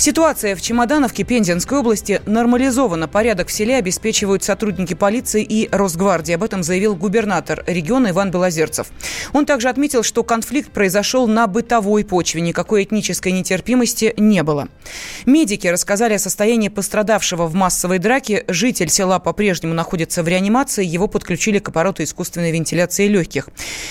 Ситуация в Чемодановке Пензенской области нормализована. Порядок в селе обеспечивают сотрудники полиции и Росгвардии. Об этом заявил губернатор региона Иван Белозерцев. Он также отметил, что конфликт произошел на бытовой почве. Никакой этнической нетерпимости не было. Медики рассказали о состоянии пострадавшего в массовой драке. Житель села по-прежнему находится в реанимации. Его подключили к аппарату искусственной вентиляции легких.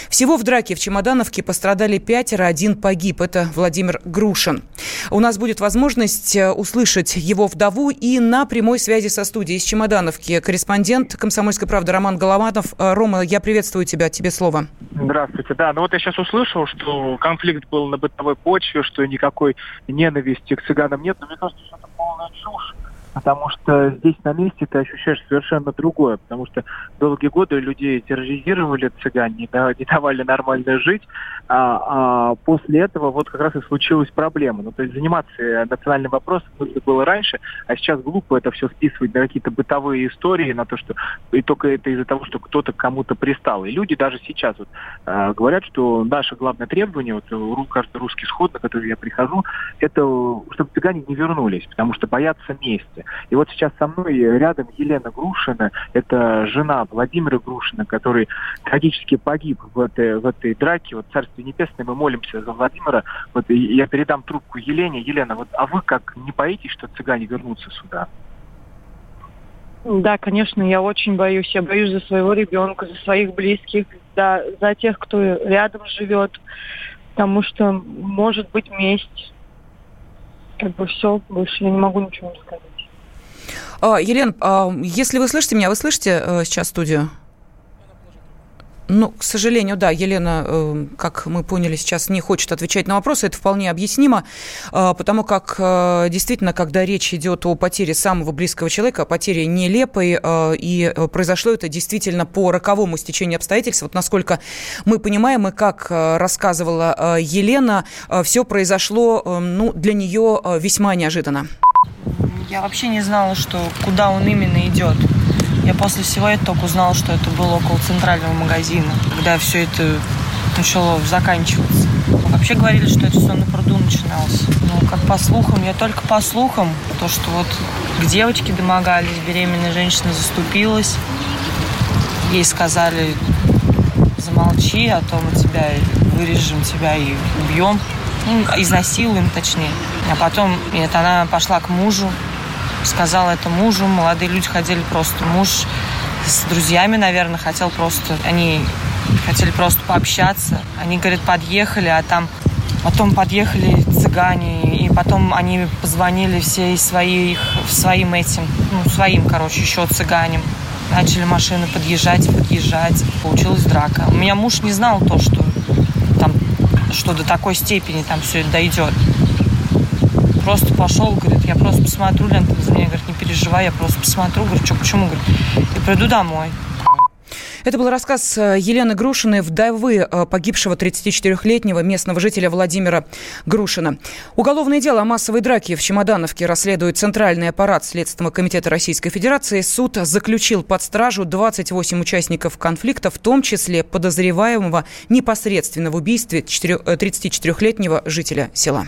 Всего в драке в Чемодановке пострадали пятеро, один погиб. Это Владимир Грушин. У нас будет возможность э, услышать его вдову и на прямой связи со студией из Чемодановки корреспондент «Комсомольской правды» Роман Голованов. Э, Рома, я приветствую тебя. Тебе слово. Здравствуйте. Да, ну вот я сейчас услышал, что конфликт был на бытовой почве, что никакой ненависти к цыганам нет, но мне кажется, что это полная чушь потому что здесь на месте ты ощущаешь совершенно другое, потому что долгие годы людей терроризировали цыгане, не, давали нормально жить, а, а после этого вот как раз и случилась проблема. Ну, то есть заниматься национальным вопросом нужно было раньше, а сейчас глупо это все списывать на какие-то бытовые истории, на то, что и только это из-за того, что кто-то кому-то пристал. И люди даже сейчас вот, э, говорят, что наше главное требование, вот каждый русский сход, на который я прихожу, это чтобы цыгане не вернулись, потому что боятся мести. И вот сейчас со мной рядом Елена Грушина, это жена Владимира Грушина, который трагически погиб в этой, в этой драке. Вот Царствие Небесное, мы молимся за Владимира. Вот я передам трубку Елене. Елена, вот, а вы как, не боитесь, что цыгане вернутся сюда? Да, конечно, я очень боюсь. Я боюсь за своего ребенка, за своих близких, за, за тех, кто рядом живет. Потому что может быть месть. Как бы все, больше я не могу ничего сказать. А, Елена, а, если вы слышите меня, вы слышите э, сейчас студию? Ну, к сожалению, да, Елена, э, как мы поняли, сейчас не хочет отвечать на вопросы. Это вполне объяснимо, э, потому как действительно, когда речь идет о потере самого близкого человека, о потере нелепой, и произошло это действительно по роковому стечению обстоятельств. Вот насколько мы понимаем, и как рассказывала Елена, все произошло ну, для нее весьма неожиданно. Я вообще не знала, что куда он именно идет. Я после всего этого только узнала, что это было около центрального магазина, когда все это начало заканчиваться. Вообще говорили, что это все на пруду начиналось. Ну, как по слухам, я только по слухам, то, что вот к девочке домогались, беременная женщина заступилась, ей сказали, замолчи, а то мы тебя вырежем тебя и убьем, ну, изнасилуем точнее. А потом это она пошла к мужу, сказала это мужу. Молодые люди ходили просто. Муж с друзьями, наверное, хотел просто... Они хотели просто пообщаться. Они, говорят, подъехали, а там потом подъехали цыгане, и потом они позвонили все своих, своим этим, ну, своим, короче, еще цыганям. Начали машины подъезжать, подъезжать. Получилась драка. У меня муж не знал то, что там, что до такой степени там все это дойдет просто пошел, говорит, я просто посмотрю, Лента за меня, говорит, не переживай, я просто посмотрю, говорит, что, почему, говорит, и приду домой. Это был рассказ э, Елены Грушиной, вдовы э, погибшего 34-летнего местного жителя Владимира Грушина. Уголовное дело о массовой драке в Чемодановке расследует Центральный аппарат Следственного комитета Российской Федерации. Суд заключил под стражу 28 участников конфликта, в том числе подозреваемого непосредственно в убийстве 34-летнего э, жителя села.